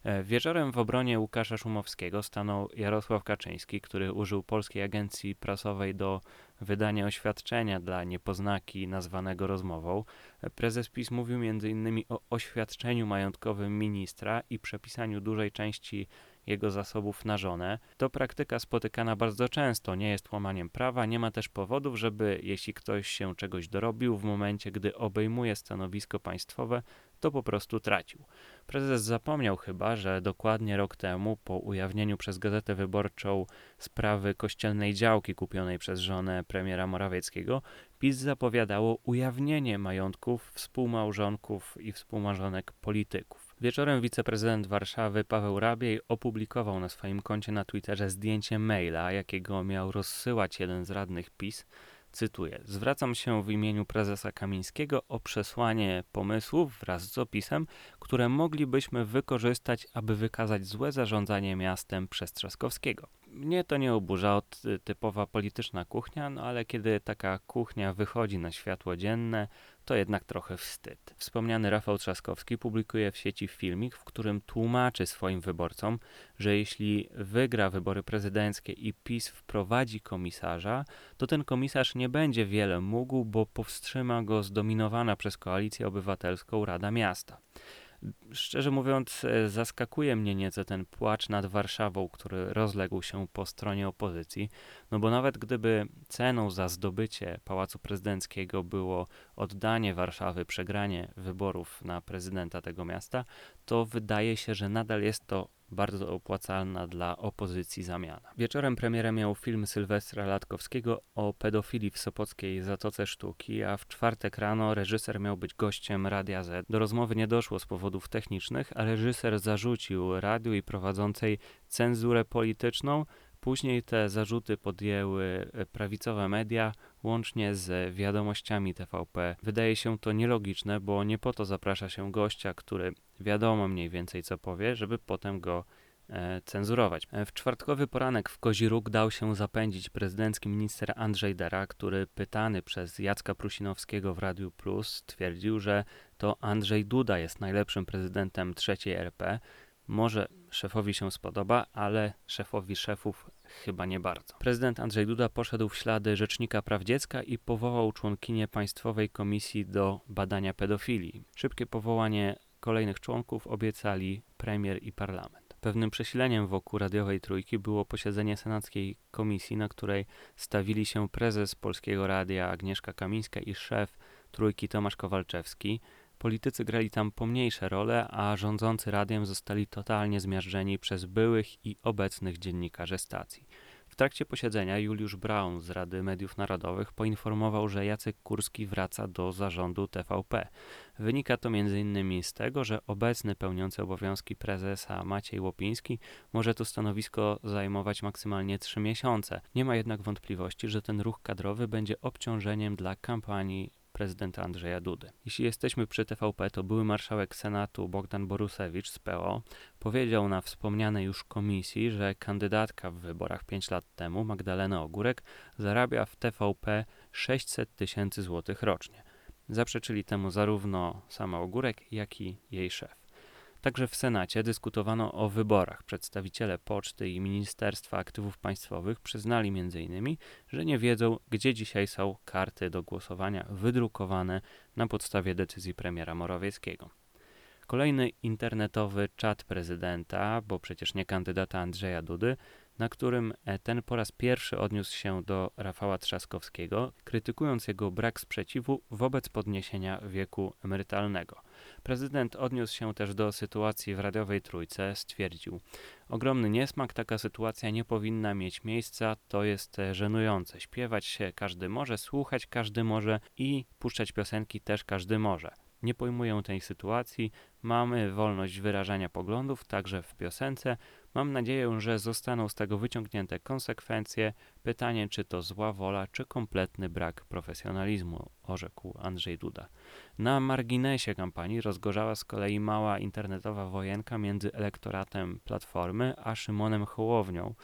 E, wieczorem w obronie Łukasza Szumowskiego stanął Jarosław Kaczyński, który użył polskiej agencji prasowej do wydania oświadczenia dla niepoznaki nazwanego rozmową. E, prezes PiS mówił m.in. o oświadczeniu majątkowym ministra i przepisaniu dużej części jego zasobów na żonę. To praktyka spotykana bardzo często, nie jest łamaniem prawa, nie ma też powodów, żeby jeśli ktoś się czegoś dorobił w momencie, gdy obejmuje stanowisko państwowe, to po prostu tracił. Prezes zapomniał chyba, że dokładnie rok temu, po ujawnieniu przez Gazetę Wyborczą sprawy kościelnej działki kupionej przez żonę premiera Morawieckiego, PiS zapowiadało ujawnienie majątków współmałżonków i współmarzonek polityków. Wieczorem wiceprezydent Warszawy Paweł Rabiej opublikował na swoim koncie na Twitterze zdjęcie maila, jakiego miał rozsyłać jeden z radnych PiS Cytuję: Zwracam się w imieniu prezesa Kamińskiego o przesłanie pomysłów wraz z opisem, które moglibyśmy wykorzystać, aby wykazać złe zarządzanie miastem przez Trzaskowskiego. Mnie to nie oburza, typowa polityczna kuchnia, no ale kiedy taka kuchnia wychodzi na światło dzienne, to jednak trochę wstyd. Wspomniany Rafał Trzaskowski publikuje w sieci filmik, w którym tłumaczy swoim wyborcom, że jeśli wygra wybory prezydenckie i PiS wprowadzi komisarza, to ten komisarz nie będzie wiele mógł, bo powstrzyma go zdominowana przez koalicję obywatelską Rada Miasta. Szczerze mówiąc, e, zaskakuje mnie nieco ten płacz nad Warszawą, który rozległ się po stronie opozycji, no bo nawet gdyby ceną za zdobycie Pałacu Prezydenckiego było oddanie Warszawy, przegranie wyborów na prezydenta tego miasta, to wydaje się, że nadal jest to bardzo opłacalna dla opozycji zamiana. Wieczorem premierem miał film Sylwestra Latkowskiego o pedofilii w Sopockiej Zatoce Sztuki, a w czwartek rano reżyser miał być gościem Radia Z. Do rozmowy nie doszło z powodów technicznych, a reżyser zarzucił radiu i prowadzącej cenzurę polityczną, Później te zarzuty podjęły e, prawicowe media, łącznie z wiadomościami TVP. Wydaje się to nielogiczne, bo nie po to zaprasza się gościa, który wiadomo mniej więcej co powie, żeby potem go e, cenzurować. E, w czwartkowy poranek w Kozi Róg dał się zapędzić prezydencki minister Andrzej Dera, który pytany przez Jacka Prusinowskiego w Radiu Plus twierdził, że to Andrzej Duda jest najlepszym prezydentem trzeciej RP. Może szefowi się spodoba, ale szefowi szefów chyba nie bardzo. Prezydent Andrzej Duda poszedł w ślady Rzecznika Praw Dziecka i powołał członkinię Państwowej Komisji do badania pedofilii. Szybkie powołanie kolejnych członków obiecali premier i parlament. Pewnym przesileniem wokół radiowej trójki było posiedzenie senackiej komisji, na której stawili się prezes Polskiego Radia Agnieszka Kamińska i szef trójki Tomasz Kowalczewski. Politycy grali tam pomniejsze role, a rządzący radiem zostali totalnie zmiażdżeni przez byłych i obecnych dziennikarzy stacji. W trakcie posiedzenia Juliusz Braun z Rady Mediów Narodowych poinformował, że Jacek Kurski wraca do zarządu TVP. Wynika to m.in. z tego, że obecny pełniący obowiązki prezesa Maciej Łopiński może to stanowisko zajmować maksymalnie trzy miesiące. Nie ma jednak wątpliwości, że ten ruch kadrowy będzie obciążeniem dla kampanii prezydenta Andrzeja Dudy. Jeśli jesteśmy przy TVP, to były marszałek Senatu Bogdan Borusewicz z PO powiedział na wspomnianej już komisji, że kandydatka w wyborach 5 lat temu, Magdalena Ogórek, zarabia w TVP 600 tysięcy złotych rocznie. Zaprzeczyli temu zarówno sama Ogórek, jak i jej szef. Także w Senacie dyskutowano o wyborach. Przedstawiciele Poczty i Ministerstwa Aktywów Państwowych przyznali m.in., że nie wiedzą, gdzie dzisiaj są karty do głosowania wydrukowane na podstawie decyzji premiera Morawieckiego. Kolejny internetowy czat prezydenta, bo przecież nie kandydata Andrzeja Dudy, na którym e, ten po raz pierwszy odniósł się do Rafała Trzaskowskiego, krytykując jego brak sprzeciwu wobec podniesienia wieku emerytalnego. Prezydent odniósł się też do sytuacji w radiowej trójce, stwierdził: Ogromny niesmak, taka sytuacja nie powinna mieć miejsca, to jest e, żenujące. Śpiewać się każdy może, słuchać każdy może i puszczać piosenki też każdy może nie pojmują tej sytuacji. Mamy wolność wyrażania poglądów, także w piosence. Mam nadzieję, że zostaną z tego wyciągnięte konsekwencje. Pytanie, czy to zła wola, czy kompletny brak profesjonalizmu, orzekł Andrzej Duda. Na marginesie kampanii rozgorzała z kolei mała internetowa wojenka między elektoratem Platformy a Szymonem Hołownią,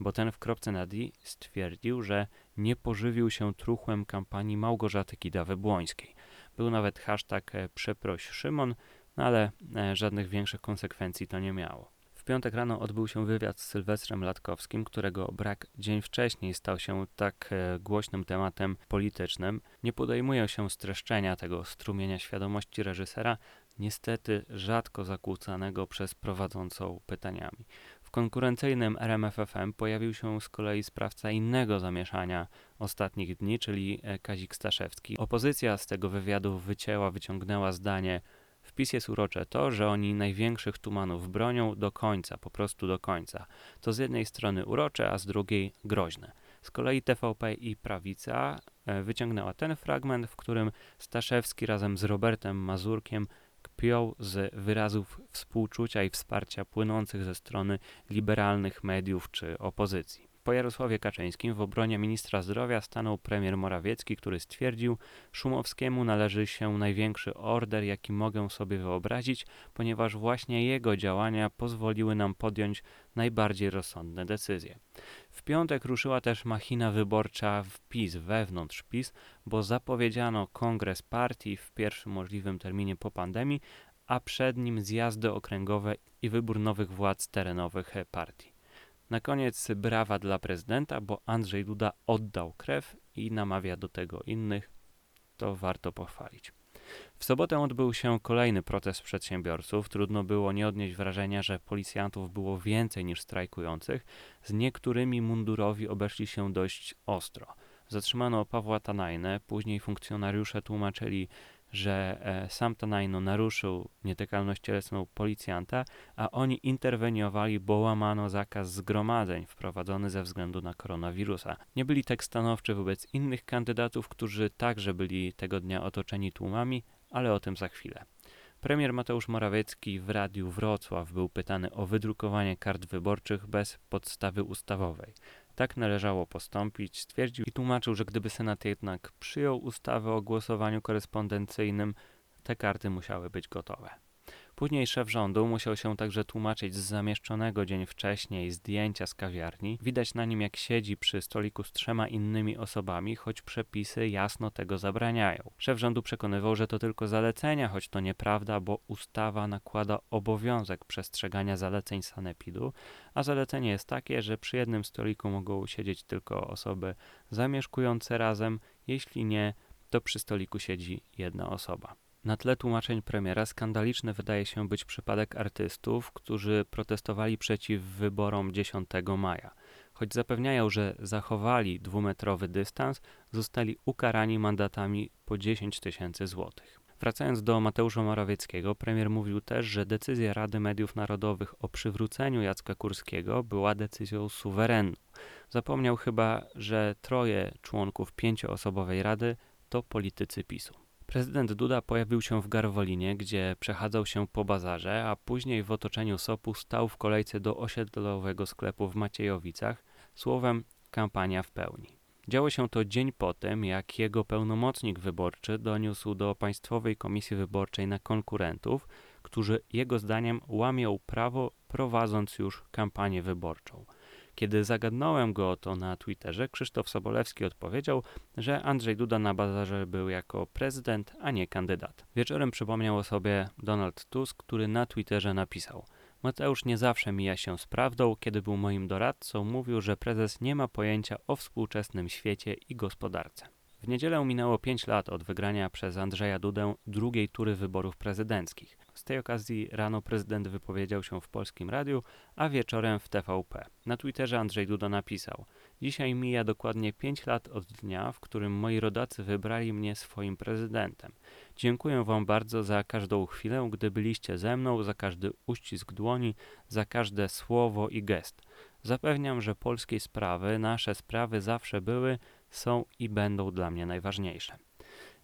bo ten w kropce nad i stwierdził, że nie pożywił się truchłem kampanii Małgorzaty Kidawy-Błońskiej. Był nawet hashtag e, przeproś Szymon, no ale e, żadnych większych konsekwencji to nie miało. Piątek rano odbył się wywiad z Sylwestrem Latkowskim, którego brak dzień wcześniej stał się tak e, głośnym tematem politycznym. Nie podejmuję się streszczenia tego strumienia świadomości reżysera, niestety rzadko zakłócanego przez prowadzącą pytaniami. W konkurencyjnym RMFFM pojawił się z kolei sprawca innego zamieszania ostatnich dni, czyli e, Kazik Staszewski. Opozycja z tego wywiadu wycięła, wyciągnęła zdanie Wpis jest urocze to, że oni największych tumanów bronią do końca, po prostu do końca. To z jednej strony urocze, a z drugiej groźne. Z kolei TVP i Prawica e, wyciągnęła ten fragment, w którym Staszewski razem z Robertem Mazurkiem kpią z wyrazów współczucia i wsparcia płynących ze strony liberalnych mediów czy opozycji. Po Jarosławie Kaczyńskim w obronie ministra zdrowia stanął premier Morawiecki, który stwierdził, Szumowskiemu należy się największy order, jaki mogę sobie wyobrazić, ponieważ właśnie jego działania pozwoliły nam podjąć najbardziej rozsądne decyzje. W piątek ruszyła też machina wyborcza w PiS, wewnątrz PiS, bo zapowiedziano kongres partii w pierwszym możliwym terminie po pandemii, a przed nim zjazdy okręgowe i wybór nowych władz terenowych partii. Na koniec brawa dla prezydenta, bo Andrzej Duda oddał krew i namawia do tego innych. To warto pochwalić. W sobotę odbył się kolejny protest przedsiębiorców. Trudno było nie odnieść wrażenia, że policjantów było więcej niż strajkujących. Z niektórymi mundurowi obeszli się dość ostro. Zatrzymano Pawła Tanajnę, później funkcjonariusze tłumaczyli, że e, sam Tanajno naruszył nietykalność cielesną policjanta, a oni interweniowali, bo łamano zakaz zgromadzeń wprowadzony ze względu na koronawirusa. Nie byli tak stanowczy wobec innych kandydatów, którzy także byli tego dnia otoczeni tłumami, ale o tym za chwilę. Premier Mateusz Morawiecki w Radiu Wrocław był pytany o wydrukowanie kart wyborczych bez podstawy ustawowej. Tak należało postąpić, stwierdził i tłumaczył, że gdyby Senat jednak przyjął ustawę o głosowaniu korespondencyjnym, te karty musiały być gotowe. Później szef rządu musiał się także tłumaczyć z zamieszczonego dzień wcześniej zdjęcia z kawiarni. Widać na nim, jak siedzi przy stoliku z trzema innymi osobami, choć przepisy jasno tego zabraniają. Szef rządu przekonywał, że to tylko zalecenia, choć to nieprawda, bo ustawa nakłada obowiązek przestrzegania zaleceń sanepidu, a zalecenie jest takie, że przy jednym stoliku mogą siedzieć tylko osoby zamieszkujące razem, jeśli nie, to przy stoliku siedzi jedna osoba. Na tle tłumaczeń premiera skandaliczny wydaje się być przypadek artystów, którzy protestowali przeciw wyborom 10 maja. Choć zapewniają, że zachowali dwumetrowy dystans, zostali ukarani mandatami po 10 tysięcy złotych. Wracając do Mateusza Morawieckiego, premier mówił też, że decyzja Rady Mediów Narodowych o przywróceniu Jacka Kurskiego była decyzją suwerenną. Zapomniał chyba, że troje członków pięcioosobowej rady to politycy PiSu. Prezydent Duda pojawił się w Garwolinie, gdzie przechadzał się po bazarze, a później w otoczeniu SOP-u stał w kolejce do osiedlowego sklepu w Maciejowicach, słowem kampania w pełni. Działo się to dzień po tym, jak jego pełnomocnik wyborczy doniósł do Państwowej Komisji Wyborczej na konkurentów, którzy jego zdaniem łamią prawo prowadząc już kampanię wyborczą. Kiedy zagadnąłem go o to na Twitterze, Krzysztof Sobolewski odpowiedział, że Andrzej Duda na bazarze był jako prezydent, a nie kandydat. Wieczorem przypomniał o sobie Donald Tusk, który na Twitterze napisał: Mateusz nie zawsze mija się z prawdą. Kiedy był moim doradcą, mówił, że prezes nie ma pojęcia o współczesnym świecie i gospodarce. W niedzielę minęło 5 lat od wygrania przez Andrzeja Dudę drugiej tury wyborów prezydenckich. Z tej okazji rano prezydent wypowiedział się w polskim radiu, a wieczorem w TVP. Na Twitterze Andrzej Duda napisał: Dzisiaj mija dokładnie 5 lat od dnia, w którym moi rodacy wybrali mnie swoim prezydentem. Dziękuję Wam bardzo za każdą chwilę, gdy byliście ze mną, za każdy uścisk dłoni, za każde słowo i gest. Zapewniam, że polskie sprawy, nasze sprawy zawsze były, są i będą dla mnie najważniejsze.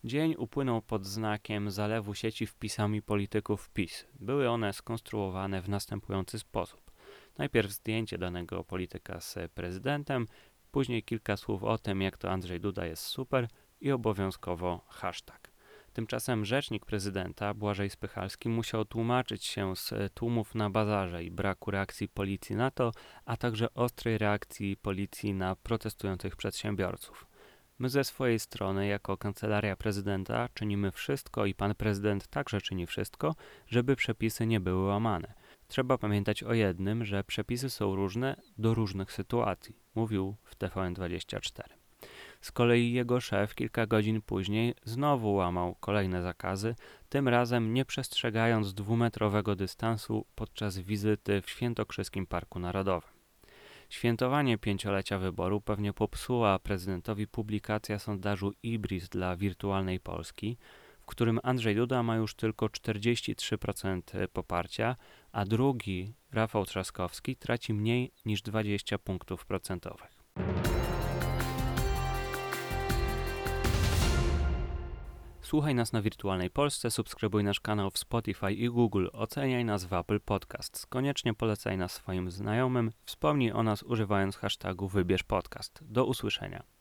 Dzień upłynął pod znakiem zalewu sieci wpisami polityków PiS. Były one skonstruowane w następujący sposób. Najpierw zdjęcie danego polityka z prezydentem, później kilka słów o tym, jak to Andrzej Duda jest super i obowiązkowo hashtag. Tymczasem rzecznik prezydenta Błażej Spychalski musiał tłumaczyć się z tłumów na bazarze i braku reakcji policji na to, a także ostrej reakcji policji na protestujących przedsiębiorców. My ze swojej strony, jako kancelaria prezydenta, czynimy wszystko i pan prezydent także czyni wszystko, żeby przepisy nie były łamane. Trzeba pamiętać o jednym, że przepisy są różne do różnych sytuacji, mówił w TVN24. Z kolei jego szef kilka godzin później znowu łamał kolejne zakazy, tym razem nie przestrzegając dwumetrowego dystansu podczas wizyty w Świętokrzyskim Parku Narodowym. Świętowanie pięciolecia wyboru pewnie popsuła prezydentowi publikacja sondażu Ibris dla wirtualnej Polski, w którym Andrzej Duda ma już tylko 43% poparcia, a drugi, Rafał Trzaskowski, traci mniej niż 20 punktów procentowych. Słuchaj nas na Wirtualnej Polsce, subskrybuj nasz kanał w Spotify i Google, oceniaj nas w Apple Podcasts. Koniecznie polecaj nas swoim znajomym, wspomnij o nas używając hashtagu Wybierz Podcast. Do usłyszenia.